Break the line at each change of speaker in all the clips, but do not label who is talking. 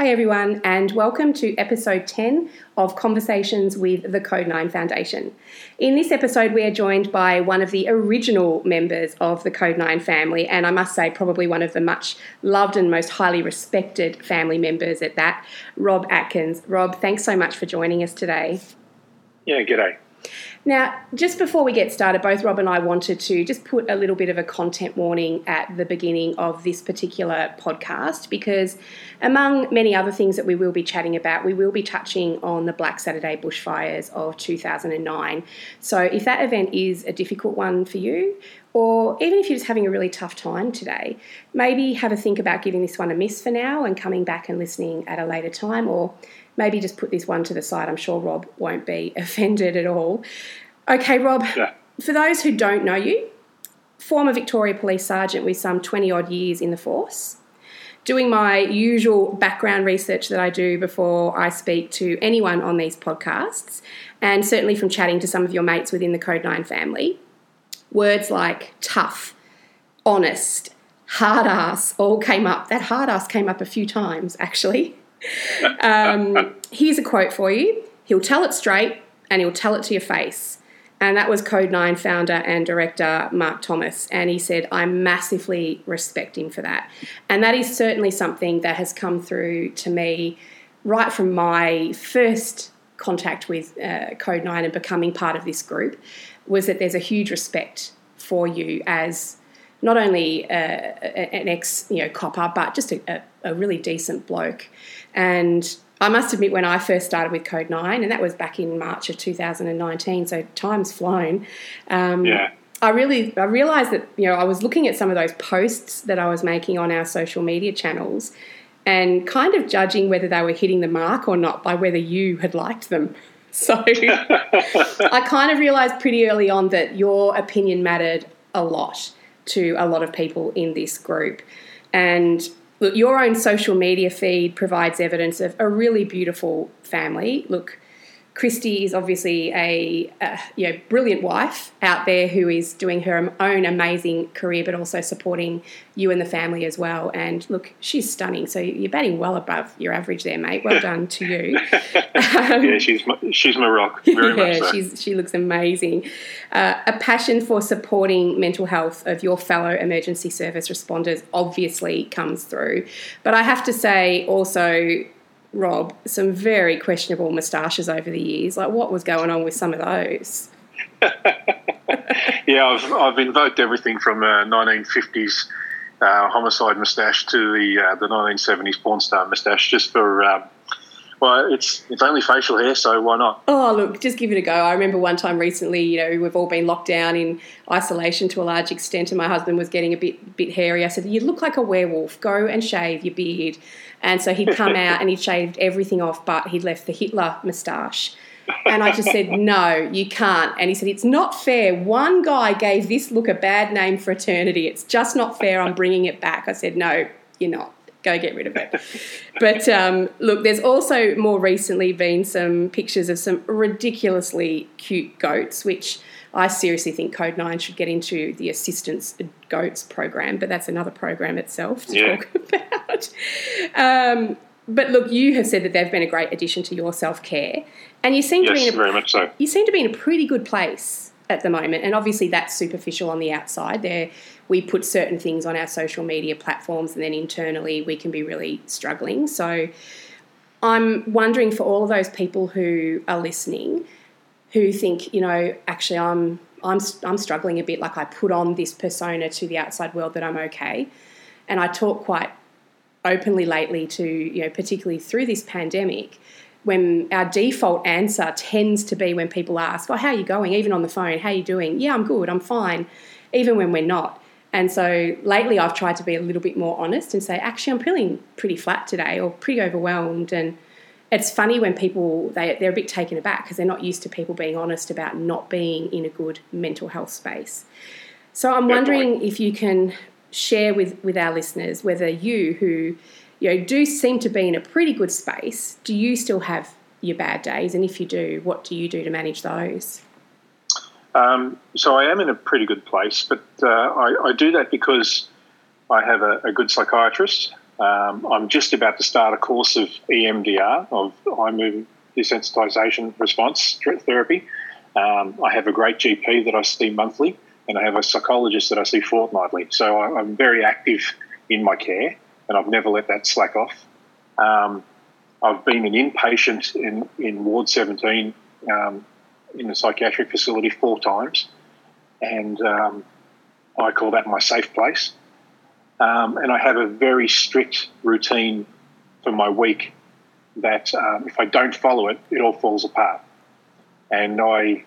Hi, everyone, and welcome to episode 10 of Conversations with the Code 9 Foundation. In this episode, we are joined by one of the original members of the Code 9 family, and I must say, probably one of the much loved and most highly respected family members at that, Rob Atkins. Rob, thanks so much for joining us today.
Yeah, g'day.
Now, just before we get started, both Rob and I wanted to just put a little bit of a content warning at the beginning of this particular podcast because, among many other things that we will be chatting about, we will be touching on the Black Saturday bushfires of 2009. So, if that event is a difficult one for you, or even if you're just having a really tough time today, maybe have a think about giving this one a miss for now and coming back and listening at a later time, or maybe just put this one to the side. I'm sure Rob won't be offended at all. Okay, Rob, yeah. for those who don't know you, former Victoria Police Sergeant with some 20 odd years in the force, doing my usual background research that I do before I speak to anyone on these podcasts, and certainly from chatting to some of your mates within the Code 9 family, words like tough, honest, hard ass all came up. That hard ass came up a few times, actually. Um, here's a quote for you He'll tell it straight and he'll tell it to your face. And that was Code 9 founder and director Mark Thomas. And he said, I massively respect him for that. And that is certainly something that has come through to me right from my first contact with uh, Code 9 and becoming part of this group was that there's a huge respect for you as not only uh, an ex you know copper, but just a, a, really decent bloke. And I must admit, when I first started with Code Nine, and that was back in March of 2019, so time's flown.
Um, yeah.
I really I realized that you know I was looking at some of those posts that I was making on our social media channels and kind of judging whether they were hitting the mark or not by whether you had liked them. So I kind of realized pretty early on that your opinion mattered a lot to a lot of people in this group. And look, your own social media feed provides evidence of a really beautiful family. Look, Christy is obviously a, a you know, brilliant wife out there who is doing her own amazing career, but also supporting you and the family as well. And look, she's stunning. So you're batting well above your average there, mate. Well done to you.
Um, yeah, she's my, she's my rock. Very yeah, so.
she's, she looks amazing. Uh, a passion for supporting mental health of your fellow emergency service responders obviously comes through. But I have to say also Rob, some very questionable moustaches over the years. Like, what was going on with some of those?
yeah, I've, I've invoked everything from a 1950s uh, homicide moustache to the uh, the 1970s porn star moustache, just for um, well, it's it's only facial hair, so why not?
Oh, look, just give it a go. I remember one time recently, you know, we've all been locked down in isolation to a large extent, and my husband was getting a bit bit hairy. I said, "You look like a werewolf. Go and shave your beard." And so he'd come out and he'd shaved everything off, but he'd left the Hitler moustache. And I just said, no, you can't. And he said, it's not fair. One guy gave this look a bad name for eternity. It's just not fair. I'm bringing it back. I said, no, you're not. Go get rid of it. But um, look, there's also more recently been some pictures of some ridiculously cute goats, which I seriously think Code 9 should get into the assistance goats program, but that's another program itself to yeah. talk about. Um, but look, you have said that they've been a great addition to your self care, and you seem
yes,
to be in
a, very much so.
You seem to be in a pretty good place at the moment, and obviously that's superficial on the outside. There, we put certain things on our social media platforms, and then internally we can be really struggling. So, I'm wondering for all of those people who are listening who think, you know, actually I'm I'm I'm struggling a bit like I put on this persona to the outside world that I'm okay. And I talk quite openly lately to, you know, particularly through this pandemic, when our default answer tends to be when people ask, "Oh, how are you going?" even on the phone, "How are you doing?" "Yeah, I'm good. I'm fine." Even when we're not. And so lately I've tried to be a little bit more honest and say, "Actually, I'm feeling pretty flat today or pretty overwhelmed." And it's funny when people they, they're a bit taken aback because they're not used to people being honest about not being in a good mental health space. So i'm wondering if you can share with with our listeners whether you who you know do seem to be in a pretty good space do you still have your bad days? And if you do what do you do to manage those
um, so i am in a pretty good place but uh, I, I, do that because i have a, a good psychiatrist Um, I'm just about to start a course of EMDR, of eye movement desensitization response therapy. Um, I have a great GP that I see monthly, and I have a psychologist that I see fortnightly. So I, am very active in my care, and I've never let that slack off. Um, I've been an inpatient in, in Ward 17 um, in a psychiatric facility four times, and um, I call that my safe place. Um, and I have a very strict routine for my week that um, if I don't follow it, it all falls apart. And I,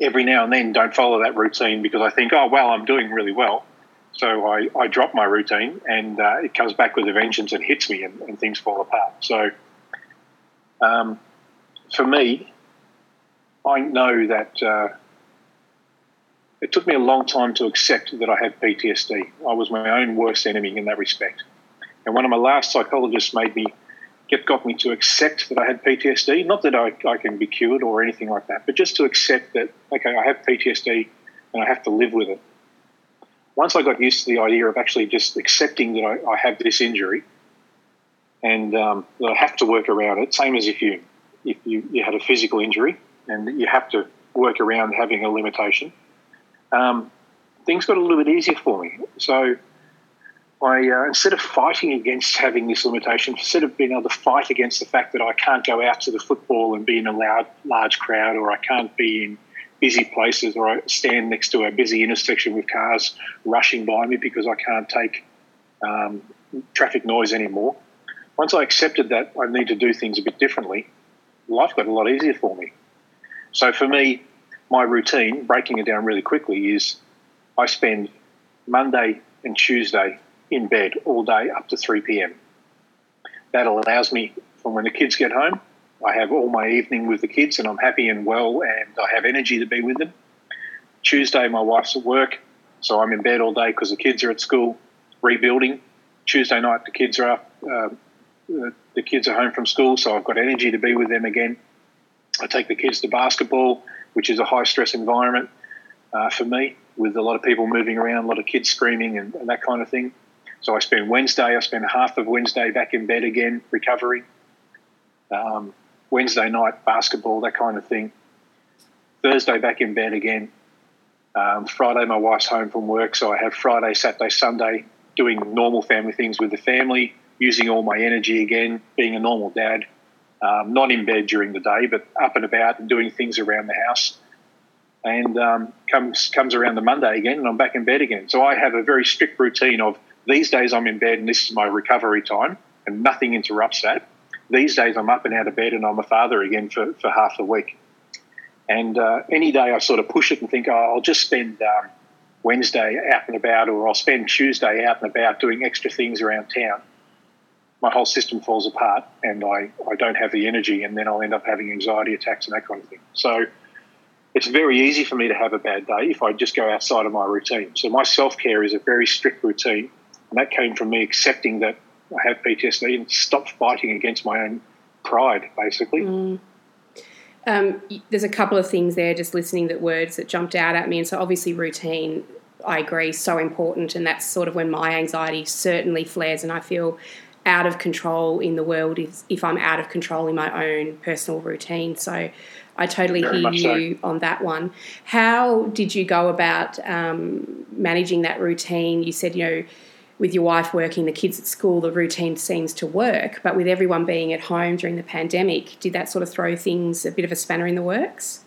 every now and then, don't follow that routine because I think, oh, well, I'm doing really well. So I, I drop my routine and uh, it comes back with a vengeance and hits me and, and things fall apart. So um, for me, I know that uh, it took me a long time to accept that I had PTSD. I was my own worst enemy in that respect. And one of my last psychologists made me get got me to accept that I had PTSD. Not that I, I can be cured or anything like that, but just to accept that, okay, I have PTSD and I have to live with it. Once I got used to the idea of actually just accepting that I, I have this injury and um, that I have to work around it, same as if you if you, you had a physical injury and you have to work around having a limitation um, things got a little bit easier for me. So I, uh, instead of fighting against having this limitation, instead of being able to fight against the fact that I can't go out to the football and be in a loud, large crowd, or I can't be in busy places, or I stand next to a busy intersection with cars rushing by me because I can't take um, traffic noise anymore. Once I accepted that I need to do things a bit differently, life got a lot easier for me. So for me, my routine, breaking it down really quickly, is I spend Monday and Tuesday in bed all day up to 3 p.m. That allows me, from when the kids get home, I have all my evening with the kids and I'm happy and well and I have energy to be with them. Tuesday, my wife's at work, so I'm in bed all day because the kids are at school rebuilding. Tuesday night, the kids are up, uh, the kids are home from school, so I've got energy to be with them again. I take the kids to basketball which is a high stress environment uh, for me with a lot of people moving around, a lot of kids screaming and, and, that kind of thing. So I spend Wednesday, I spend half of Wednesday back in bed again, recovering. Um, Wednesday night, basketball, that kind of thing. Thursday, back in bed again. Um, Friday, my wife's home from work, so I have Friday, Saturday, Sunday doing normal family things with the family, using all my energy again, being a normal dad um, not in bed during the day, but up and about and doing things around the house. And um, comes comes around the Monday again, and I'm back in bed again. So I have a very strict routine of these days I'm in bed, and this is my recovery time, and nothing interrupts that. These days I'm up and out of bed, and I'm a father again for, for half the week. And uh, any day I sort of push it and think, oh, I'll just spend um, Wednesday out and about, or I'll spend Tuesday out and about doing extra things around town my whole system falls apart and I, I don't have the energy and then I'll end up having anxiety attacks and that kind of thing. So it's very easy for me to have a bad day if I just go outside of my routine. So my self care is a very strict routine. And that came from me accepting that I have PTSD and stop fighting against my own pride, basically.
Mm. Um, there's a couple of things there, just listening that words that jumped out at me. And so obviously routine, I agree, so important. And that's sort of when my anxiety certainly flares and I feel out of control in the world if, if I'm out of control in my own personal routine. So I totally Very hear you so. on that one. How did you go about um, managing that routine? You said, you know, with your wife working, the kids at school, the routine seems to work, but with everyone being at home during the pandemic, did that sort of throw things a bit of a spanner in the works?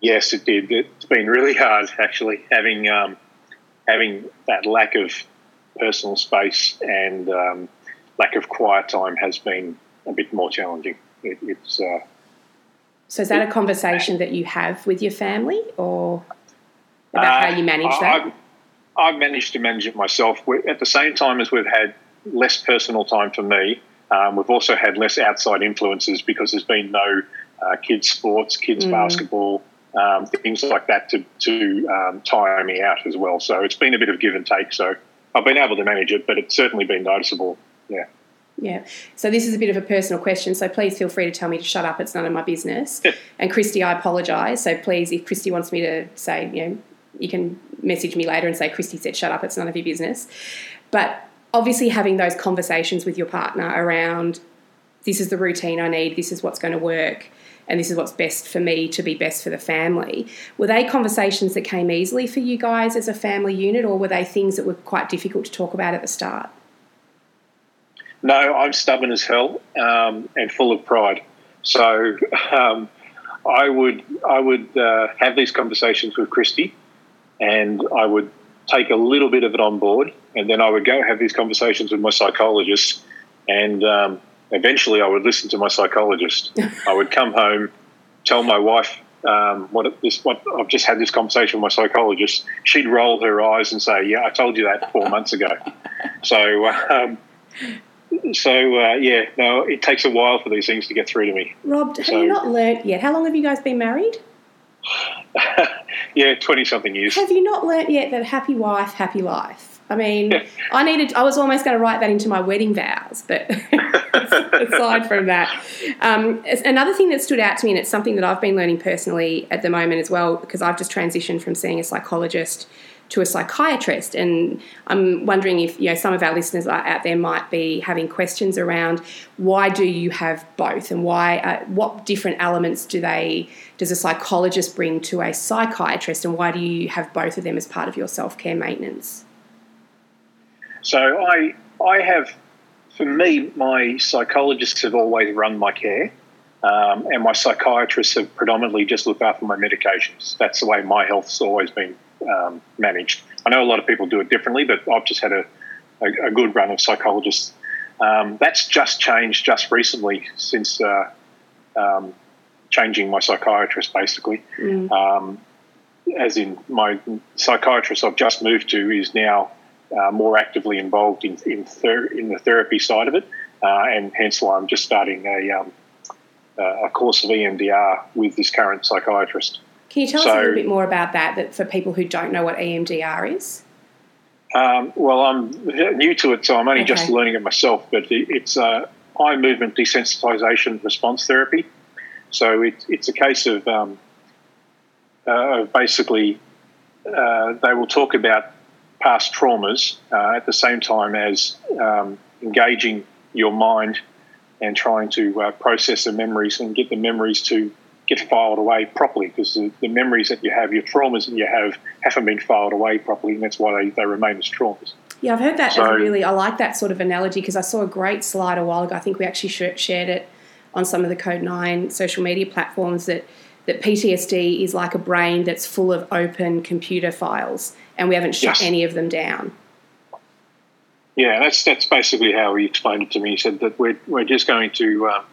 Yes, it did. It's been really hard actually having um, having that lack of personal space and um, lack of quiet time has been a bit more challenging. It, it's uh,
so is that it, a conversation that you have with your family, or about uh, how you manage that?
I've, I've, managed to manage it myself. At the same time as we've had less personal time for me, um, we've also had less outside influences because there's been no uh, kids' sports, kids' mm. basketball. Um, things like that to, to um, tire me out as well. So it's been a bit of give and take. So I've been able to manage it, but it's certainly been noticeable. Yeah.
Yeah. So this is a bit of a personal question. So please feel free to tell me to shut up. It's none of my business. and Christy, I apologise. So please, if Christy wants me to say, you know, you can message me later and say, Christy said, shut up. It's none of your business. But obviously having those conversations with your partner around this is the routine I need, this is what's going to work, and this is what's best for me to be best for the family. Were they conversations that came easily for you guys as a family unit, or were they things that were quite difficult to talk about at the start?
No, I'm stubborn as hell um, and full of pride. So um, I would I would uh, have these conversations with Christy, and I would take a little bit of it on board, and then I would go have these conversations with my psychologist, and um, eventually I would listen to my psychologist. I would come home, tell my wife um, what this what I've just had this conversation with my psychologist. She'd roll her eyes and say, "Yeah, I told you that four months ago." So. Um, so uh, yeah, no, it takes a while for these things to get through to me.
Rob, have so, you not learnt yet? How long have you guys been married?
yeah, twenty something years.
Have you not learnt yet that happy wife, happy life? I mean, I needed. I was almost going to write that into my wedding vows, but aside from that, um, another thing that stood out to me, and it's something that I've been learning personally at the moment as well, because I've just transitioned from seeing a psychologist to a psychiatrist. And I'm wondering if you know some of our listeners out there might be having questions around why do you have both, and why uh, what different elements do they does a psychologist bring to a psychiatrist, and why do you have both of them as part of your self care maintenance?
So I I have for me my psychologists have always run my care. Um, and my psychiatrists have predominantly just looked after my medications. That's the way my health's always been um, managed. I know a lot of people do it differently, but I've just had a, a, a good run of psychologists. Um, that's just changed just recently since uh, um, changing my psychiatrist, basically. Mm. Um, as in, my psychiatrist I've just moved to is now uh, more actively involved in in, ther- in, the therapy side of it, uh, and hence why I'm just starting a um, a course of EMDR with this current psychiatrist.
Can you tell so, us a little bit more about that, that for people who don't know what EMDR is?
Um, well, I'm new to it, so I'm only okay. just learning it myself. But it's uh, eye movement desensitization response therapy. So it, it's a case of um, uh, basically uh, they will talk about past traumas uh, at the same time as um, engaging your mind and trying to uh, process the memories and get the memories to get filed away properly because the, the, memories that you have, your traumas that you have, haven't been filed away properly, and that's why they, they remain as traumas.
Yeah, I've heard that so, really. I like that sort of analogy because I saw a great slide a while ago. I think we actually shared it on some of the Code Nine social media platforms that that PTSD is like a brain that's full of open computer files, and we haven't shut yes. any of them down.
Yeah, that's that's basically how he explained it to me. He said that we're we're just going to um,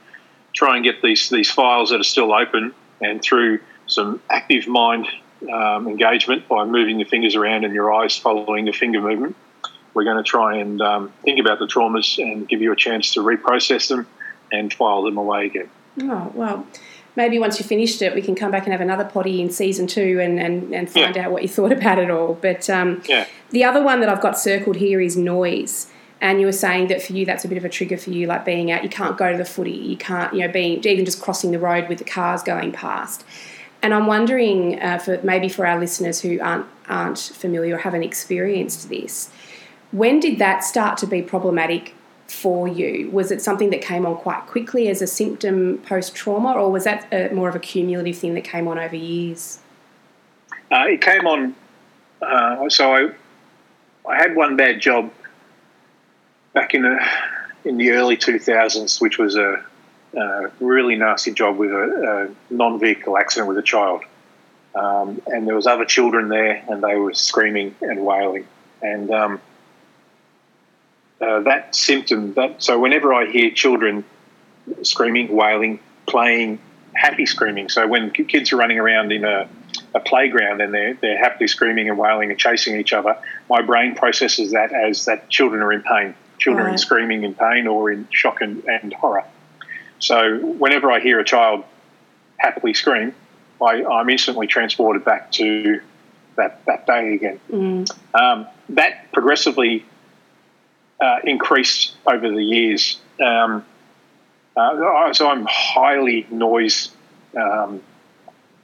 try and get these these files that are still open, and through some active mind um, engagement by moving your fingers around and your eyes following the finger movement, we're going to try and um, think about the traumas and give you a chance to reprocess them and file them away again.
Oh well. Maybe once you finished it, we can come back and have another potty in season two and, and, and find yeah. out what you thought about it all. But um, yeah. the other one that I've got circled here is noise and you were saying that for you that's a bit of a trigger for you like being out you can't go to the footy you can't you know being even just crossing the road with the cars going past and i'm wondering uh, for maybe for our listeners who aren't aren't familiar or haven't experienced this when did that start to be problematic for you? Was it something that came on quite quickly as a symptom post trauma or was that a, more of a cumulative thing that came on over years?
Uh, it came on uh, so I, I had one bad job back in the in the early 2000s, which was a, a really nasty job with a, a, non-vehicle accident with a child, um, and there was other children there, and they were screaming and wailing, and um, uh, that symptom. That so whenever I hear children screaming, wailing, playing, happy screaming. So when kids are running around in a a playground and they're, they're happily screaming and wailing and chasing each other, my brain processes that as that children are in pain children right. screaming in pain or in shock and, and, horror. So whenever I hear a child happily scream, I, am instantly transported back to that, that day again. Mm. Um, that progressively uh, increased over the years. Um, uh, so I'm highly noise um,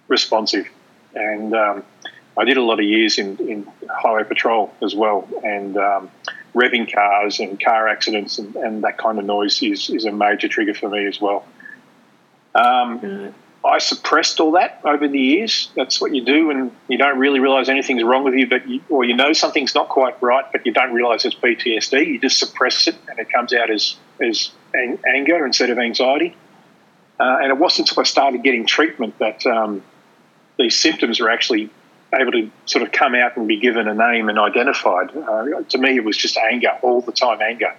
responsive, and um, I did a lot of years in, in highway patrol as well, and um, revving cars and car accidents and, and that kind of noise is, is a major trigger for me as well. Right. I suppressed all that over the years. That's what you do, and you don't really realize anything's wrong with you, but you, or you know something's not quite right, but you don't realize it's PTSD. You just suppress it, and it comes out as as anger instead of anxiety. Uh, and it wasn't until I started getting treatment that um, these symptoms were actually able to sort of come out and be given a name and identified. Uh, to me, it was just anger all the time, anger.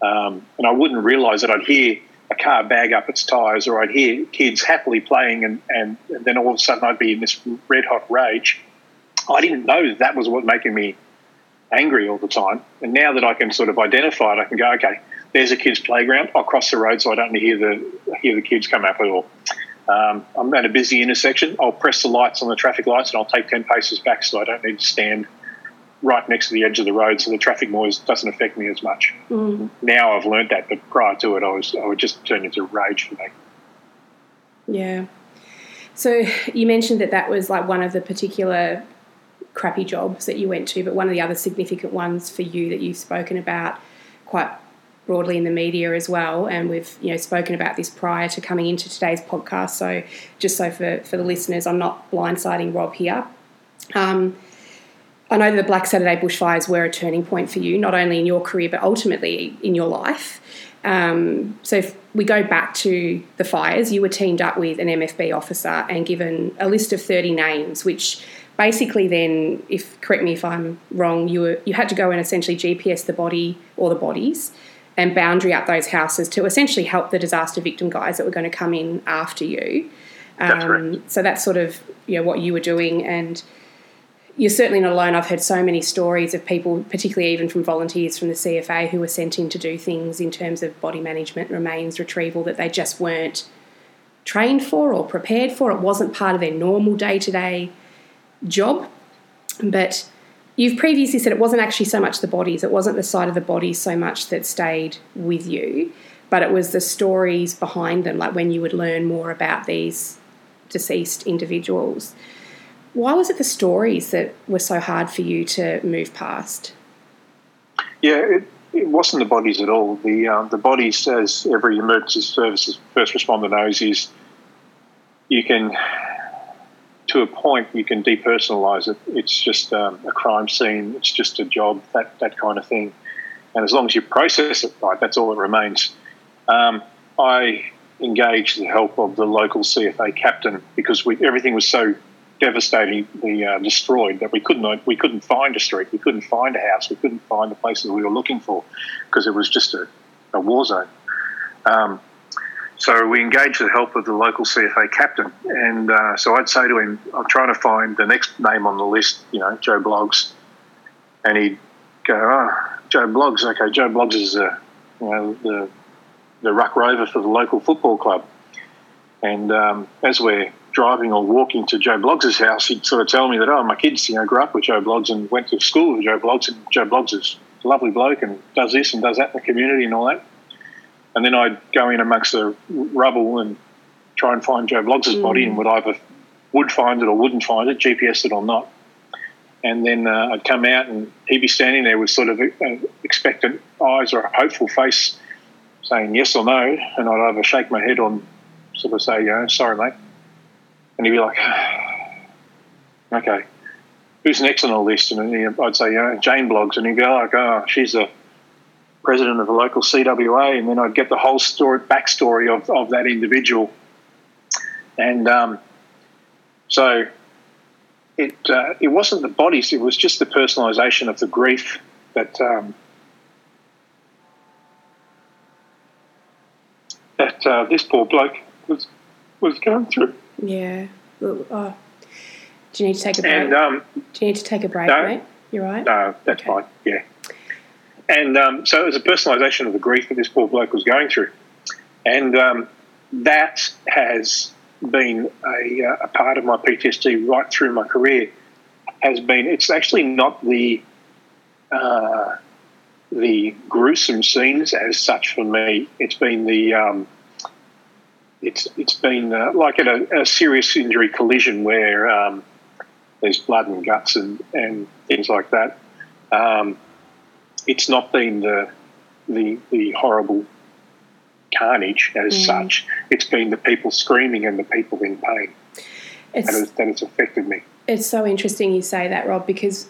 Um, and I wouldn't realise that I'd hear a car bag up its tyres or I'd hear kids happily playing and, and, and, then all of a sudden I'd be in this red hot rage. I didn't know that, that was what making me angry all the time. And now that I can sort of identify it, I can go, okay, there's a kid's playground. I'll cross the road so I don't hear the hear the kids come up at all. Um, I'm at a busy intersection. I'll press the lights on the traffic lights and I'll take ten paces back so I don't need to stand right next to the edge of the road, so the traffic noise doesn't affect me as much. Mm. Now I've learned that, but prior to it, I was I would just turn into rage for me.
Yeah. So you mentioned that that was like one of the particular crappy jobs that you went to, but one of the other significant ones for you that you've spoken about quite broadly in the media as well. And we've you know spoken about this prior to coming into today's podcast. So just so for, for the listeners, I'm not blindsiding Rob here. Um, I know the Black Saturday bushfires were a turning point for you, not only in your career but ultimately in your life. Um, so if we go back to the fires, you were teamed up with an MFB officer and given a list of 30 names, which basically then, if correct me if I'm wrong, you were you had to go and essentially GPS the body or the bodies and boundary up those houses to essentially help the disaster victim guys that were going to come in after you.
Um,
that's so that's sort of you know what you were doing, and you're certainly not alone. I've heard so many stories of people, particularly even from volunteers from the CFA, who were sent in to do things in terms of body management, remains retrieval that they just weren't trained for or prepared for. It wasn't part of their normal day to day job, but You've previously said it wasn't actually so much the bodies, it wasn't the sight of the bodies so much that stayed with you, but it was the stories behind them, like when you would learn more about these deceased individuals. Why was it the stories that were so hard for you to move past?
Yeah, it, it wasn't the bodies at all. The um, the bodies, as every emergency services first responder knows, is you can to a point, you can depersonalize it. It's just um, a crime scene. It's just a job, that that kind of thing. And as long as you process it right, that's all that remains. Um, I engaged the help of the local CFA captain because we, everything was so devastatingly uh, destroyed that we couldn't we couldn't find a street, we couldn't find a house, we couldn't find the places we were looking for because it was just a, a war zone. Um, so we engaged the help of the local CFA captain, and uh, so I'd say to him, "I'm trying to find the next name on the list, you know, Joe Bloggs," and he'd go, "Oh, Joe Bloggs. Okay, Joe Bloggs is a, you know, the the ruck rover for the local football club." And um, as we're driving or walking to Joe Bloggs' house, he'd sort of tell me that, "Oh, my kids, you know, grew up with Joe Bloggs and went to school with Joe Bloggs, and Joe Bloggs is a lovely bloke and does this and does that in the community and all that." and then I'd go in amongst the rubble and try and find Joe Bloggs' mm. body and would either would find it or wouldn't find it, GPS it or not. And then uh, I'd come out and he'd be standing there with sort of uh, expectant eyes or a hopeful face saying yes or no. And I'd either shake my head or sort of say, you know, sorry, mate. And he'd be like, okay, who's next on the list? And I'd say, you know, Jane Bloggs, And he'd go, like, oh, she's the president of the local CWA, and then I'd get the whole story, backstory of, of that individual. And um, so it uh, it wasn't the bodies; it was just the personalisation of the grief that um, that uh, this poor bloke was was going through.
Yeah. Oh. Do you need to take a break? And, um, Do you need to take a break, no, mate? You're right.
No, that's okay. fine. Yeah. And um, so it was a personalisation of the grief that this poor bloke was going through. And um, that has been a, uh, a, part of my PTSD right through my career. Has been it's actually not the uh, the gruesome scenes as such for me. It's been the um, it's it's been uh, like at a, a, serious injury collision where um, there's blood and guts and, and things like that. Um, it's not been the the the horrible carnage as mm. such. It's been the people screaming and the people in pain. It's, that, has, that has affected me.
It's so interesting you say that, Rob, because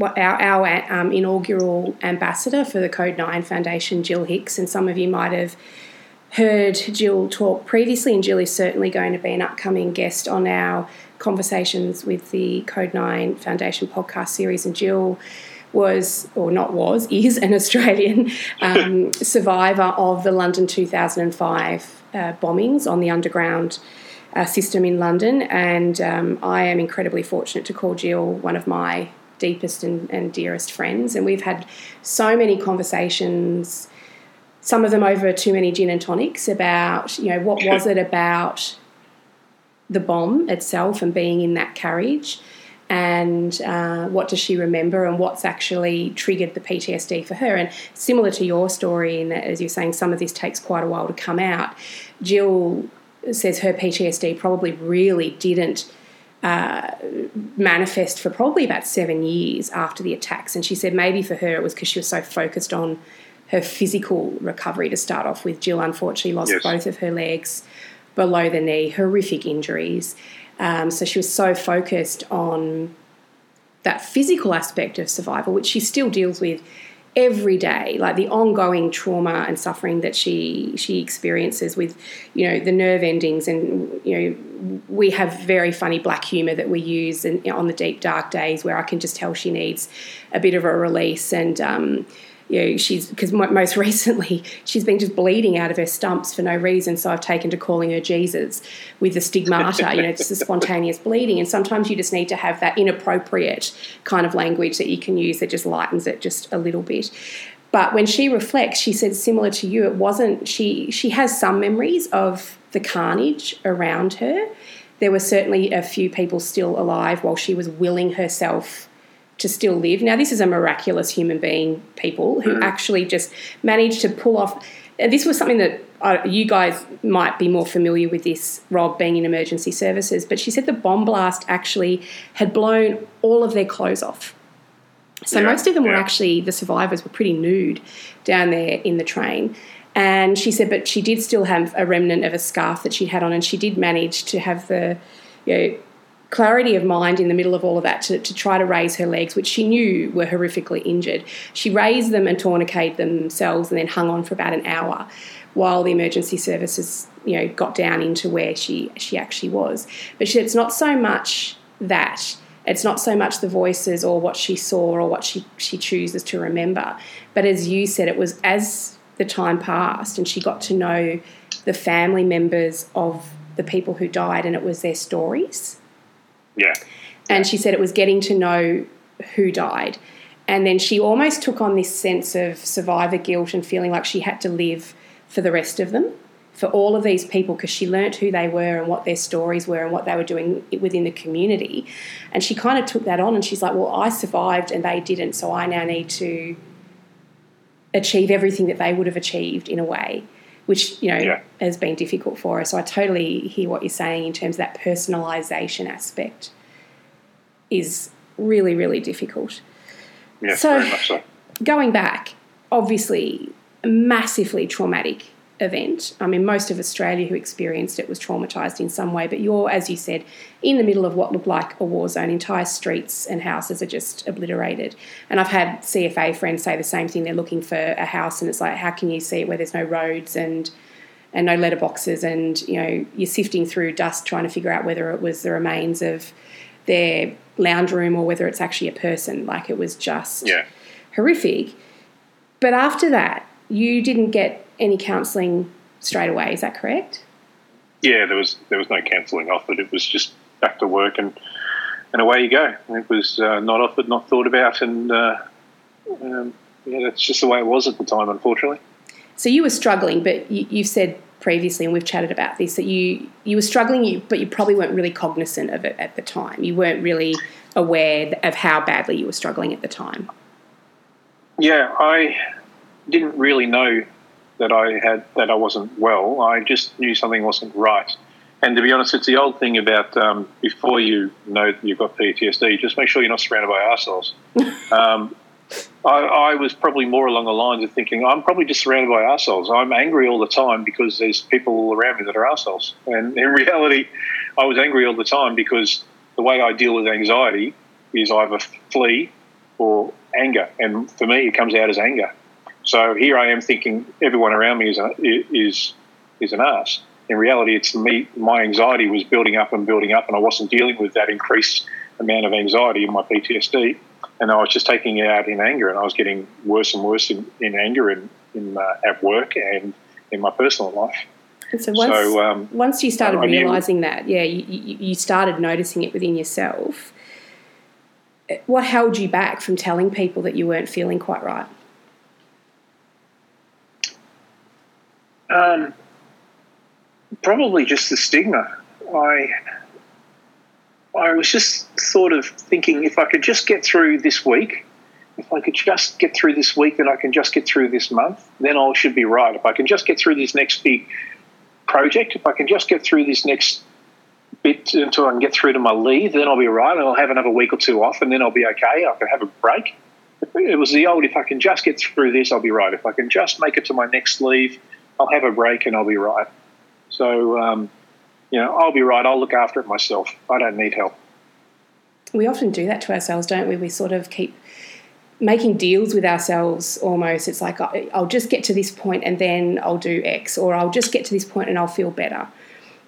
our, our um, inaugural ambassador for the Code 9 Foundation, Gill Hicks, and some of you might have heard Gill talk previously, and Gill is certainly going to be an upcoming guest on our conversations with the Code 9 Foundation podcast series. And Gill was, or not was, is an Australian um, survivor of the London 2005 uh, bombings on the underground uh, system in London. And um, I am incredibly fortunate to call Gill one of my deepest and, and dearest friends. And we've had so many conversations some of them over too many gin and tonics about you know what was it about the bomb itself and being in that carriage and uh, what does she remember and what's actually triggered the PTSD for her. And similar to your story, in that, as you're saying, some of this takes quite a while to come out. Gill says her PTSD probably really didn't. Uh, manifest for probably about seven years after the attacks, and she said maybe for her it was because she was so focused on her physical recovery to start off with. Gill unfortunately lost yes. both of her legs below the knee, horrific injuries. Um, so she was so focused on that physical aspect of survival, which she still deals with every day, like the ongoing trauma and suffering that she she experiences with, you know, the nerve endings, and you know, we have very funny black humour that we use in, on the deep dark days where I can just tell she needs a bit of a release and. Um, you know, she's because most recently she's been just bleeding out of her stumps for no reason. So I've taken to calling her Jesus with the stigmata. you know, it's the spontaneous bleeding, and sometimes you just need to have that inappropriate kind of language that you can use that just lightens it just a little bit. But when she reflects, she said similar to you, it wasn't she. She has some memories of the carnage around her. There were certainly a few people still alive while she was willing herself to still live. Now, this is a miraculous human being, people who mm. actually just managed to pull off. This was something that uh, you guys might be more familiar with this, Rob, being in emergency services. But she said the bomb blast actually had blown all of their clothes off. So yeah, most of them yeah. were actually, the survivors were pretty nude down there in the train. And she said, but she did still have a remnant of a scarf that she'd had on, and she did manage to have the, you know, clarity of mind in the middle of all of that to, to try to raise her legs, which she knew were horrifically injured. She raised them and tourniqueted themselves and then hung on for about an hour while the emergency services, you know, got down into where she she actually was. But she, it's not so much that. It's not so much the voices or what she saw or what she, she chooses to remember. But as you said, it was as the time passed and she got to know the family members of the people who died and it was their stories
yeah.
And she said it was getting to know who died. And then she almost took on this sense of survivor guilt and feeling like she had to live for the rest of them, for all of these people, because she learnt who they were and what their stories were and what they were doing within the community. And she kind of took that on and she's like, well, I survived and they didn't, so I now need to achieve everything that they would have achieved in a way which you know yeah. has been difficult for us. So I totally hear what you're saying in terms of that personalisation aspect is really really difficult.
Yes, so, very much so.
Going back, obviously, massively traumatic event. I mean, most of Australia who experienced it was traumatised in some way, but you're, as you said, in the middle of what looked like a war zone. Entire streets and houses are just obliterated. And I've had CFA friends say the same thing. They're looking for a house, and it's like, how can you see it where there's no roads and and no letterboxes, and you know, you're sifting through dust trying to figure out whether it was the remains of their lounge room or whether it's actually a person. Like it was just
yeah.
horrific. But after that, you didn't get any counselling straight away. Is that correct?
Yeah, there was there was no counselling offered. It was just back to work and and away you go. It was uh, not offered, not thought about, and uh, um, yeah, that's just the way it was at the time, unfortunately.
So you were struggling, but you, you've said previously, and we've chatted about this, that you you were struggling, but you probably weren't really cognizant of it at the time. You weren't really aware of how badly you were struggling at the time.
Yeah, I didn't really know that I had that I wasn't well. I just knew something wasn't right. And to be honest, it's the old thing about um, before you know that you've got PTSD, just make sure you're not surrounded by assholes. um, I, I, was probably more along the lines of thinking I'm probably just surrounded by assholes. I'm angry all the time because there's people all around me that are assholes. And in reality, I was angry all the time because the way I deal with anxiety is either flee or anger. And for me, it comes out as anger. So here I am thinking everyone around me is a, is is an ass. In reality, it's me. My anxiety was building up and building up, and I wasn't dealing with that increased amount of anxiety in my PTSD and I was just taking it out in anger, and I was getting worse and worse in, in anger in, in uh, at work and in my personal life.
And so once, so, um, once you started realizing that, yeah, you, you started noticing it within yourself. What held you back from telling people that you weren't feeling quite right?
Um, probably just the stigma. I I was just sort of thinking if I could just get through this week, if I could just get through this week, then I can just get through this month, then I should be right. If I can just get through this next big project, if I can just get through this next bit until I can get through to my leave, then I'll be right. And I'll have another week or two off, and then I'll be okay. I can have a break. It was the old, if I can just get through this, I'll be right. If I can just make it to my next leave, I'll have a break and I'll be right. So, um, you know, I'll be right. I'll look after it myself. I don't need help.
We often do that to ourselves, don't we? We sort of keep making deals with ourselves almost. It's like, I'll just get to this point and then I'll do X, or I'll just get to this point and I'll feel better.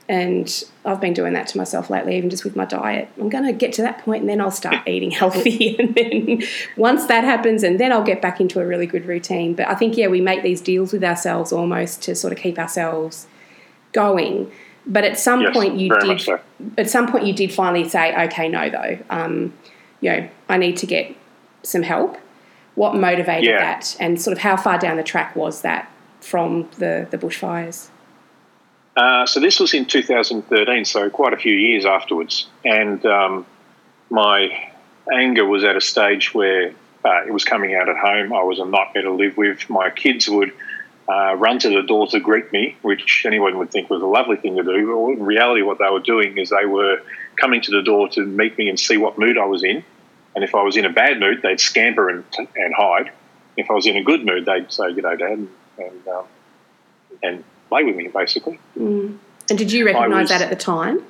And I've been doing that to myself lately, even just with my diet. I'm going to get to that point and then I'll start eating healthy. and then once that happens, and then I'll get back into a really good routine. But I think, yeah, we make these deals with ourselves almost to sort of keep ourselves going. But at some yes, point, you did. So. At some point, you did finally say, "Okay, no, though. Um, you know, I need to get some help." What motivated yeah. that, and sort of how far down the track was that from the the bushfires?
Uh, so this was in 2013, so quite a few years afterwards, and um, my anger was at a stage where uh, it was coming out at home. I was a nightmare to live with. My kids would uh, run to the door to greet me, which anyone would think was a lovely thing to do. But in reality, what they were doing is they were coming to the door to meet me and see what mood I was in. And if I was in a bad mood, they'd scamper and, and hide. If I was in a good mood, they'd say, "You know, Dad," and and, um, and play with me, basically.
Mm. And did you recognise that at the time?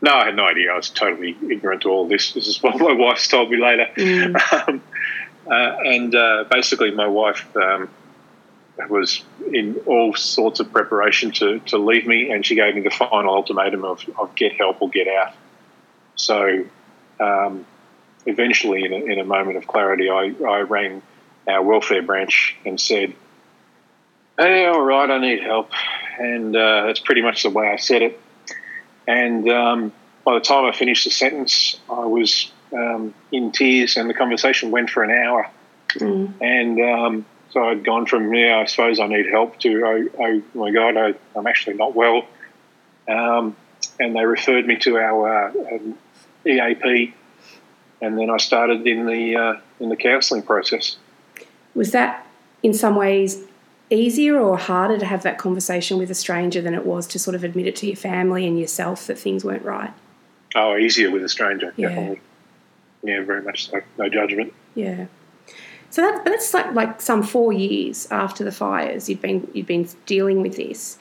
No, I had no idea. I was totally ignorant to all this. This is what my wife's told me later. Mm. Um, uh, and uh, basically, my wife um, was in all sorts of preparation to, to leave me, and she gave me the final ultimatum of, of get help or get out. So um, eventually, in a, in a, moment of clarity, I, I rang our welfare branch and said, Hey, all right, I need help. And uh, that's pretty much the way I said it. And um, by the time I finished the sentence, I was um, in tears, and the conversation went for an hour. Mm. And um, so I'd gone from, yeah, I suppose I need help to, oh, oh my God, I, am actually not well. Um, and they referred me to our uh, um, EAP, and then I started in the uh, in the counselling process.
Was that in some ways easier or harder to have that conversation with a stranger than it was to sort of admit it to your family and yourself that things weren't right?
Oh, easier with a stranger, yeah. definitely. Yeah, very much so. No judgment.
Yeah. So that's that's like like some four years after the fires. you've been you've been dealing with this.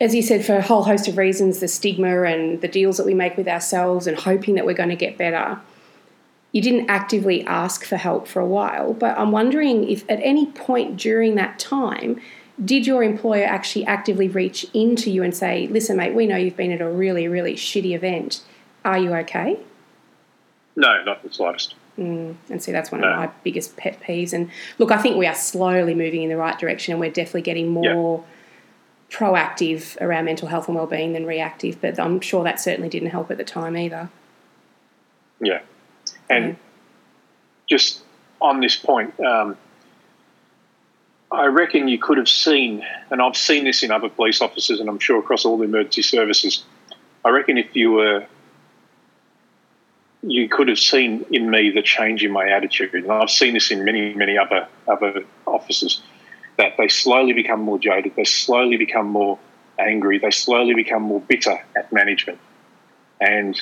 As you said, for a whole host of reasons, the stigma and the deals that we make with ourselves and hoping that we're going to get better. You didn't actively ask for help for a while, but I'm wondering if at any point during that time, did your employer actually actively reach into you and say, listen, mate, we know you've been at a really, really shitty event. Are you okay?
No, not the slightest.
Mm, and see, that's one of my biggest pet peeves. And look, I think we are slowly moving in the right direction, and we're definitely getting more proactive around mental health and well-being than reactive. But I'm sure that certainly didn't help at the time either.
Yeah, and yeah. just on this point, um, I reckon you could have seen, and I've seen this in other police officers, and I'm sure across all the emergency services. I reckon if you were you could have seen in me the change in my attitude. And I've seen this in many, many other other officers that they slowly become more jaded, they slowly become more angry, they slowly become more bitter at management. And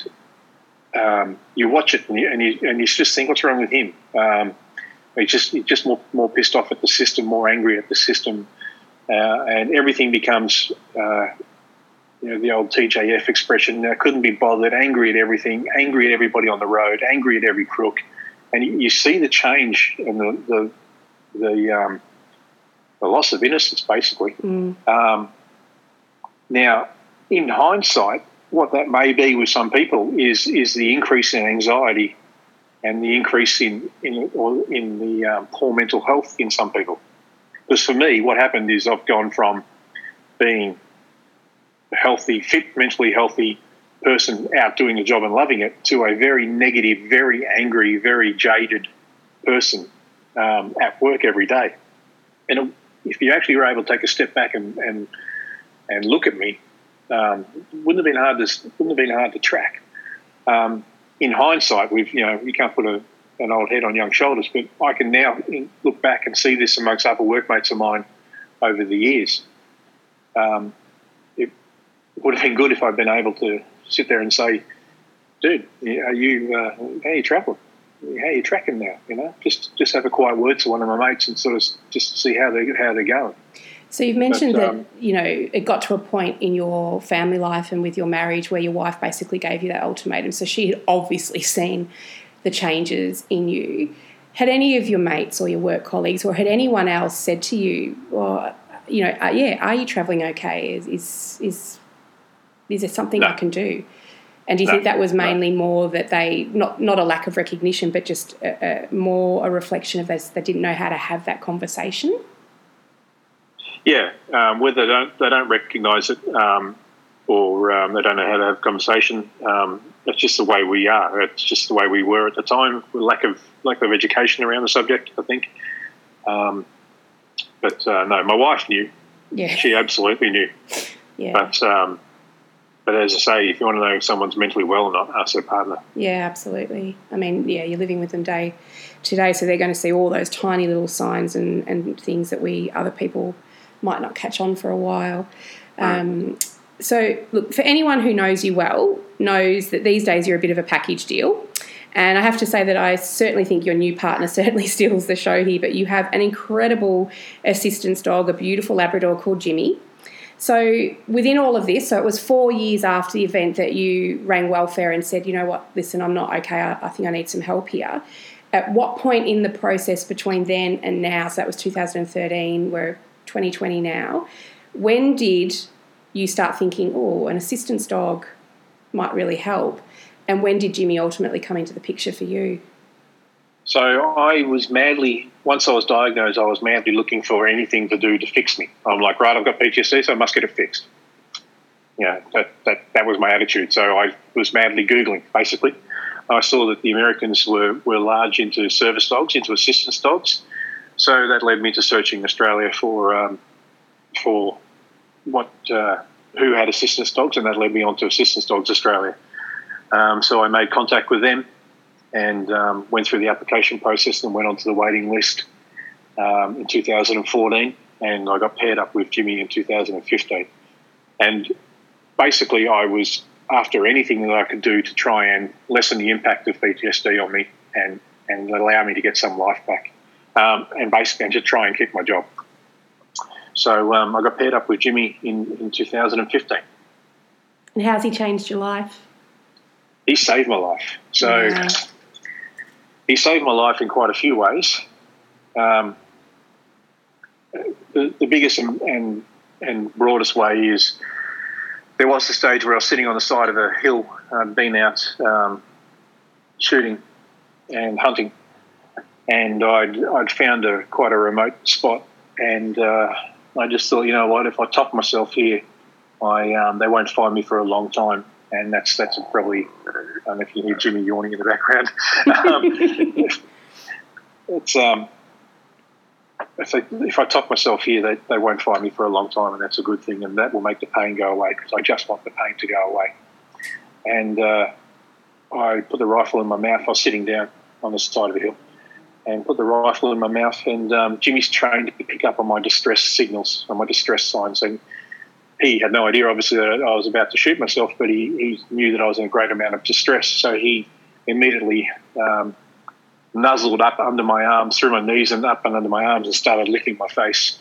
um, you watch it and you, and you, and you just think, what's wrong with him? Um, He's just he's just more more pissed off at the system, more angry at the system, uh, and everything becomes. Uh, you know the old TJF expression. I couldn't be bothered, angry at everything, angry at everybody on the road, angry at every crook, and you, you see the change and the the the, um, the loss of innocence, basically.
Mm.
Um, now, in hindsight, what that may be with some people is is the increase in anxiety and the increase in in, or in the um, poor mental health in some people. Because for me, what happened is I've gone from being a healthy, fit, mentally healthy person out doing the job and loving it to a very negative, very angry, very jaded person um, at work every day. And if you actually were able to take a step back and and, and look at me, um, wouldn't have been hard to wouldn't have been hard to track. Um, in hindsight, we've you know you can't put a, an old head on young shoulders, but I can now look back and see this amongst other workmates of mine over the years. Um, it would have been good if I'd been able to sit there and say, "Dude, are you uh, how are you travelling? How are you tracking now? You know, just just have a quiet word to one of my mates and sort of just see how they how they're going."
So you've mentioned but, um, that you know it got to a point in your family life and with your marriage where your wife basically gave you that ultimatum. So she had obviously seen the changes in you. Had any of your mates or your work colleagues or had anyone else said to you, "Well, you know, uh, yeah, are you travelling okay? Is is is, is there something no. I can do?" And do you no, think that was mainly no. more that they not not a lack of recognition, but just a, a, more a reflection of this? They didn't know how to have that conversation.
Yeah, um, whether they don't they don't recognise it um, or um, they don't know how to have a conversation. Um, that's just the way we are. It's just the way we were at the time. Lack of lack of education around the subject, I think. Um, but uh, no, my wife knew.
Yeah,
she absolutely knew.
Yeah,
but um, but as I say, if you want to know if someone's mentally well or not, ask their partner.
Yeah, absolutely. I mean, yeah, you're living with them day to day, so they're going to see all those tiny little signs and, and things that we other people might not catch on for a while. Um, so, look, for anyone who knows you well, knows that these days you're a bit of a package deal. And I have to say that I certainly think your new partner certainly steals the show here, but you have an incredible assistance dog, a beautiful Labrador called Jimmy. So, within all of this, so it was four years after the event that you rang welfare and said, you know what, listen, I'm not okay, I, I think I need some help here. At what point in the process between then and now, so that was 2013, where 2020 now. When did you start thinking, oh, an assistance dog might really help? And when did Jimmy ultimately come into the picture for you?
So I was madly, once I was diagnosed, I was madly looking for anything to do to fix me. I'm like, right, I've got PTSD, so I must get it fixed. Yeah, that, that, that was my attitude. So I was madly Googling, basically. I saw that the Americans were, were large into service dogs, into assistance dogs. So that led me to searching Australia for um, for what uh, who had assistance dogs, and that led me on to Assistance Dogs Australia. Um, so I made contact with them and um, went through the application process and went onto the waiting list um, in 2014, and I got paired up with Jimmy in 2015. And basically, I was after anything that I could do to try and lessen the impact of PTSD on me and and allow me to get some life back um, and basically and to try and keep my job. So um, I got paired up with Jimmy in, in 2015.
And how's he changed your life?
He saved my life. So yeah. he saved my life in quite a few ways. Um, the, the, biggest and, and, and, broadest way is there was the stage where I was sitting on the side of a hill, um, been out um, shooting and hunting, and I'd, I'd found a quite a remote spot, and uh, I just thought, you know what, if I top myself here, I um, they won't find me for a long time, and that's that's probably I don't know if you hear Jimmy yawning in the background. um, it's um, if, they, if I top myself here, they, they won't find me for a long time, and that's a good thing, and that will make the pain go away because I just want the pain to go away. And uh, I put the rifle in my mouth. I was sitting down on the side of a hill, and put the rifle in my mouth. And um, Jimmy's trained to pick up on my distress signals, on my distress signs. And he had no idea, obviously, that I was about to shoot myself, but he, he knew that I was in a great amount of distress. So he immediately um, nuzzled up under my arms, through my knees and up and under my arms, and started licking my face,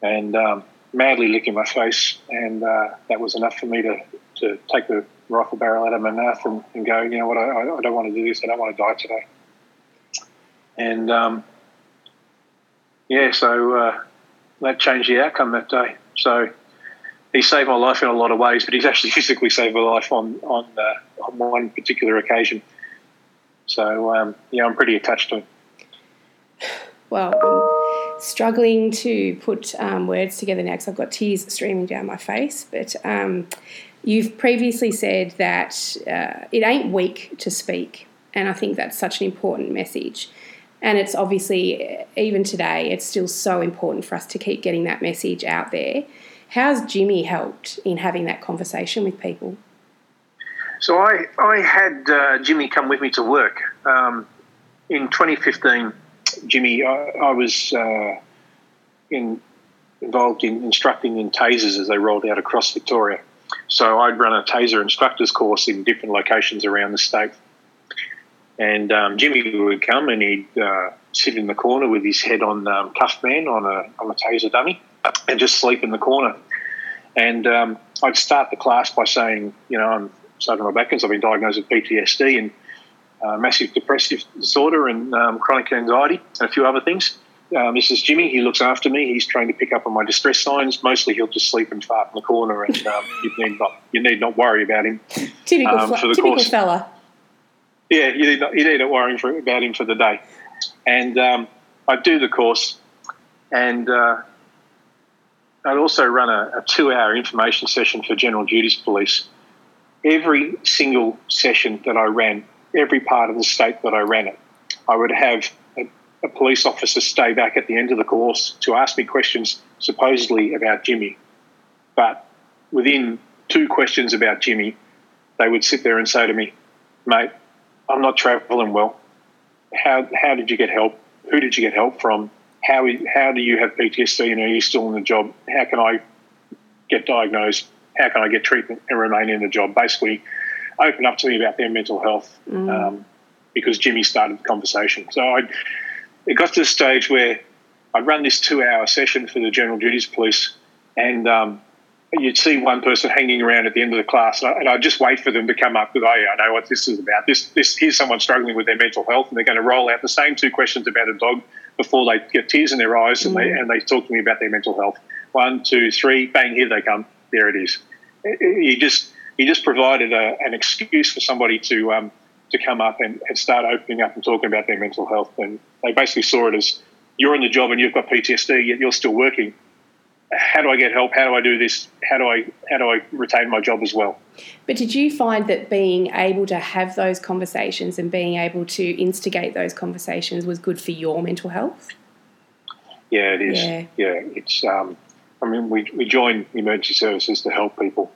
and um, madly licking my face, and uh, that was enough for me to, to take the rifle barrel out of my mouth and, and go, you know what, I, I, don't want to do this. I don't want to die today. And um, yeah, so uh, that changed the outcome that day. So he saved my life in a lot of ways, but he's actually physically saved my life on on, uh, on one particular occasion. So um, yeah, I'm pretty attached to him.
Well, I'm struggling to put um, words together now because I've got tears streaming down my face. But um, you've previously said that uh, it ain't weak to speak, and I think that's such an important message. And it's obviously, even today, it's still so important for us to keep getting that message out there. How's Jimmy helped in having that conversation with people?
So I, I had uh, Jimmy come with me to work. Um, in 2015, Jimmy, I, I was uh, in, involved in instructing in tasers as they rolled out across Victoria. So I'd run a taser instructors course in different locations around the state. And um, Jimmy would come and he'd uh, sit in the corner with his head on um, Cuffman on a, on a taser dummy and just sleep in the corner. And um, I'd start the class by saying, you know, I'm Sergeant Atkins. I've been diagnosed with PTSD and uh, massive depressive disorder and um, chronic anxiety and a few other things. Um, this is Jimmy. He looks after me. He's trained to pick up on my distress signs. Mostly, he'll just sleep and fart in the corner, and um, you need not you need not worry about him.
Typical, um, for the typical course. fella
yeah, you need not, you need not worry for, about him for the day. And um, I do the course, and uh, I'd also run a, a two-hour information session for General Duties Police. Every single session that I ran, every part of the state that I ran it, I would have a, a police officer stay back at the end of the course to ask me questions supposedly about Jimmy. But within two questions about Jimmy, they would sit there and say to me, mate, I'm not traveling well. How, how did you get help? Who did you get help from? How, how do you have PTSD and are you still in the job? How can I get diagnosed? How can I get treatment and remain in the job? Basically, open up to me about their mental health mm. um, because Jimmy started the conversation. So I, it got to the stage where I'd run this two hour session for the General Duties Police and um, you'd see one person hanging around at the end of the class, and, I, would just wait for them to come up with, "Oh, yeah, I know what this is about. This, this here's someone struggling with their mental health, and they're going to roll out the same two questions about a dog before they get tears in their eyes, and, mm. they, and they talk to me about their mental health. One, two, three, bang, here they come. There it is. You just he just provided a, an excuse for somebody to um, to come up and, and start opening up and talking about their mental health, and they basically saw it as you're in the job and you've got PTSD, yet you're still working how do I get help? How do I do this? How do I how do I retain my job as well?
But did you find that being able to have those conversations and being able to instigate those conversations was good for your mental health?
Yeah, it is. Yeah, yeah it's. Um, I mean, we we join emergency services to help people,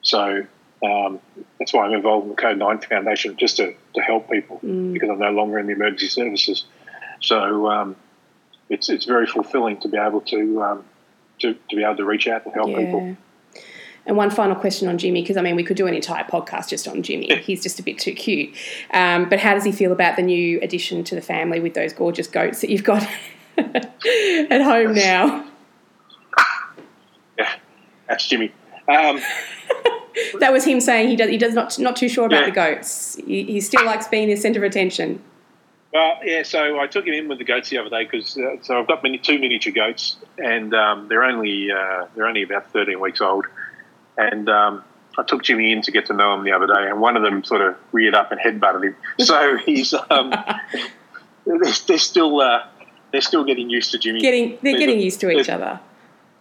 so um, that's why I'm involved in the Code Nine Foundation, just to, to help people mm. because I'm no longer in the emergency services. So um, it's it's very fulfilling to be able to um, to, to be able to reach out and help yeah. people.
And one final question on Jimmy, because I mean, we could do an entire podcast just on Jimmy. He's just a bit too cute. Um, but how does he feel about the new addition to the family with those gorgeous goats that you've got at home now?
Yeah, that's Jimmy. Um,
that was him saying he does. He does not not too sure about yeah. the goats. He, he still likes being the centre of attention.
Well, yeah. So I took him in with the goats the other day because uh, so I've got mini, two miniature goats, and um, they're only uh, they're only about thirteen weeks old, and um, I took Jimmy in to get to know him the other day, and one of them sort of reared up and headbutted him. So he's um, they're, they're, still uh, they're still getting used to Jimmy.
Getting they're there's getting a, used to each other.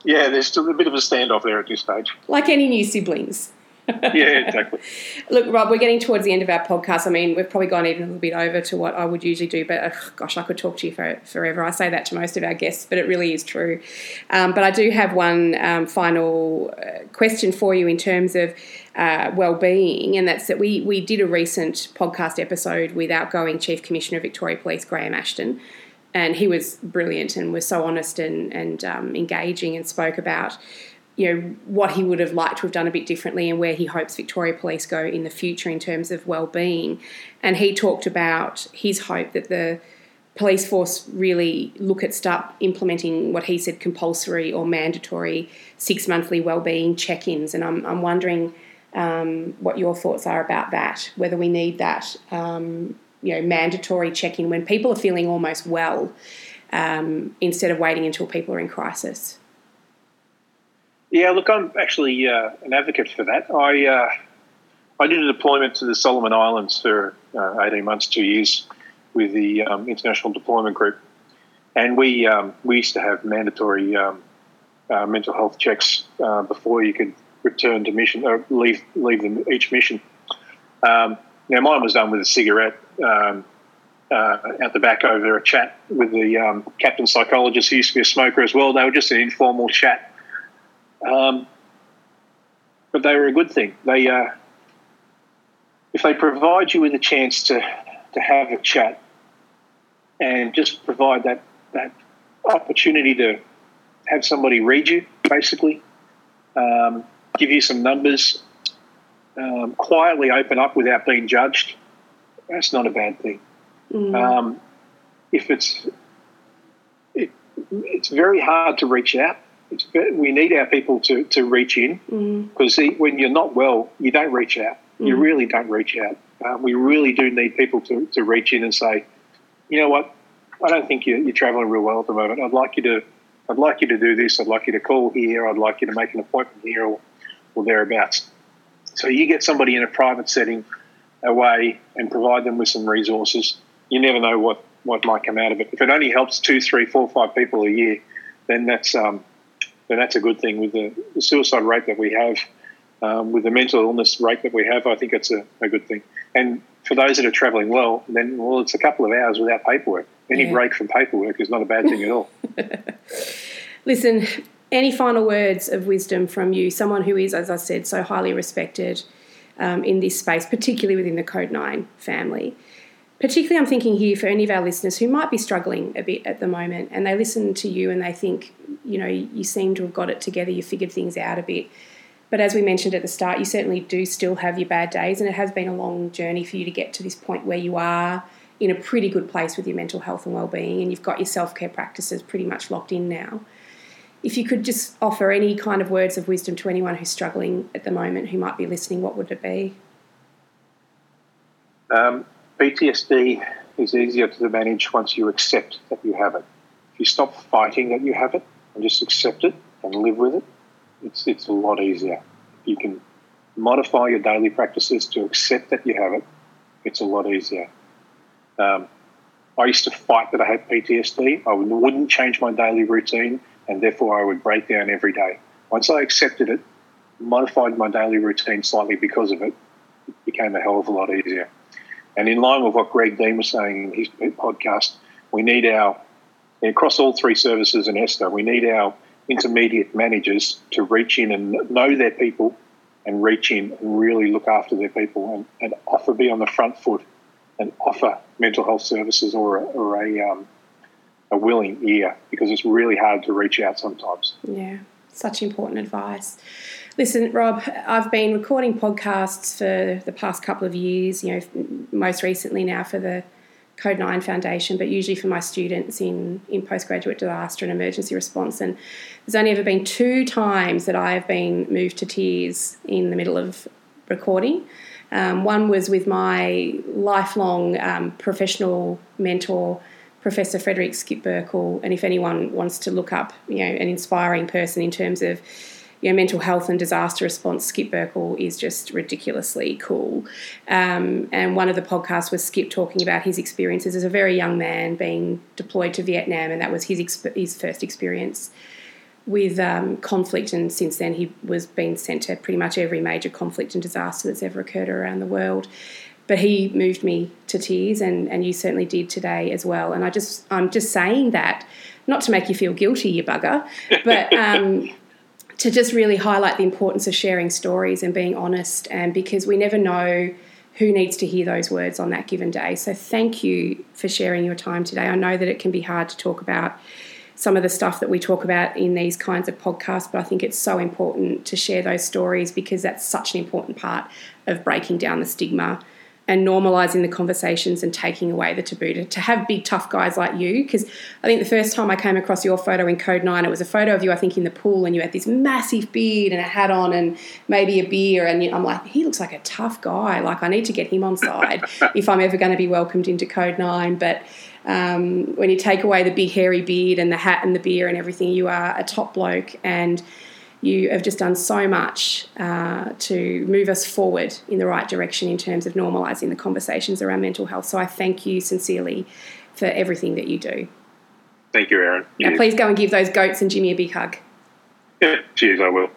Yeah, there's still a bit of a standoff there at this stage.
Like any new siblings
yeah, exactly.
Look, Rob, we're getting towards the end of our podcast. I mean, we've probably gone even a little bit over to what I would usually do, but gosh, I could talk to you for, forever. I say that to most of our guests, but it really is true. Um, but I do have one um, final uh, question for you in terms of uh, well-being, and that's that we we did a recent podcast episode with outgoing Chief Commissioner of Victoria Police, Graham Ashton. And he was brilliant and was so honest and, and um, engaging and spoke about you know what he would have liked to have done a bit differently and where he hopes Victoria Police go in the future in terms of well-being. And he talked about his hope that the police force really look at start implementing what he said compulsory or mandatory six monthly well-being check-ins. And I'm, I'm wondering um, what your thoughts are about that. Whether we need that, um, you know, mandatory check-in when people are feeling almost well, um, instead of waiting until people are in crisis.
Yeah, look, I'm actually uh, an advocate for that. I uh, I did a deployment to the Solomon Islands for uh, 18 months, two years, with the um, International Deployment Group, and we um, we used to have mandatory um, uh, mental health checks uh, before you could return to mission or leave leave them each mission. Um, now, mine was done with a cigarette. Um, uh, at the back over a chat with the um, captain psychologist who used to be a smoker as well. They were just an informal chat um, but they were a good thing. They, uh, if they provide you with a chance to, to have a chat and just provide that, that opportunity to have somebody read you, basically, um, give you some numbers, um, quietly open up without being judged, that's not a bad thing. Mm. Um, if it's it, it's very hard to reach out we need our people to, to reach in because mm. when you're not well, you don't reach out. Mm. You really don't reach out. Um, we really do need people to, to reach in and say, you know what, I don't think you're, you're travelling real well at the moment. I'd like you to, I'd like you to do this. I'd like you to call here. I'd like you to make an appointment here or, or thereabouts. So you get somebody in a private setting away and provide them with some resources. You never know what, what might come out of it. If it only helps two, three, four, five people a year, then that's um, then that's a good thing. With the, the suicide rate that we have, um, with the mental illness rate that we have, I think it's a, a, good thing. And for those that are travelling well, then well, it's a couple of hours without paperwork. Any yeah. break from paperwork is not a bad thing at all.
Listen, any final words of wisdom from you, someone who is, as I said, so highly respected um, in this space, particularly within the Code 9 family? Particularly I'm thinking here for any of our listeners who might be struggling a bit at the moment and they listen to you and they think, you know, you seem to have got it together, you figured things out a bit. But as we mentioned at the start, you certainly do still have your bad days, and it has been a long journey for you to get to this point where you are in a pretty good place with your mental health and well-being, and you've got your self-care practices pretty much locked in now. If you could just offer any kind of words of wisdom to anyone who's struggling at the moment who might be listening, what would it be?
Um, PTSD is easier to manage once you accept that you have it. If you stop fighting that you have it and just accept it and live with it, it's, it's a lot easier. You can modify your daily practices to accept that you have it, it's a lot easier. Um, I used to fight that I had PTSD. I wouldn't change my daily routine, and therefore I would break down every day. Once I accepted it, modified my daily routine slightly because of it, it became a hell of a lot easier. And in line with what Greg Dean was saying in his podcast, we need our, across all three services in ESTA, we need our intermediate managers to reach in and know their people and reach in and really look after their people and, and offer, be on the front foot and offer mental health services or a, or a, um, a willing ear because it's really hard to reach out sometimes.
Yeah, such important advice. Listen, Rob, I've been recording podcasts for the past couple of years, you know, most recently now for the Code 9 Foundation, but usually for my students in, in postgraduate disaster and emergency response. And there's only ever been two times that I have been moved to tears in the middle of recording. Um, one was with my lifelong um, professional mentor, Professor Frederick Skip Burkle. And if anyone wants to look up, you know, an inspiring person in terms of you know, mental health and disaster response, Skip Burkle is just ridiculously cool. Um, and one of the podcasts was Skip talking about his experiences as a very young man being deployed to Vietnam, and that was his exp- his first experience with um, conflict. And since then, he was being sent to pretty much every major conflict and disaster that's ever occurred around the world. But he moved me to tears, and, and you certainly did today as well. And I just I'm just saying that not to make you feel guilty, you bugger, but. Um, to just really highlight the importance of sharing stories and being honest, and because we never know who needs to hear those words on that given day. So thank you for sharing your time today. I know that it can be hard to talk about some of the stuff that we talk about in these kinds of podcasts, but I think it's so important to share those stories because that's such an important part of breaking down the stigma and normalizing the conversations and taking away the taboo to, to have big tough guys like you. Because i think the first time i came across your photo in code 9 it was a photo of you i think in the pool and you had this massive beard and a hat on and maybe a beer and i'm like he looks like a tough guy. Like i need to get him on side if i'm ever going to be welcomed into code 9 but um, when you take away the big hairy beard and the hat and the beer and everything you are a top bloke. And you have just done so much uh, to move us forward in the right direction in terms of normalising the conversations around mental health. So I thank you sincerely for everything that you do.
Thank you, Erin.
Now, please go and give those goats and Jimmy a big hug.
Yeah, cheers, I will.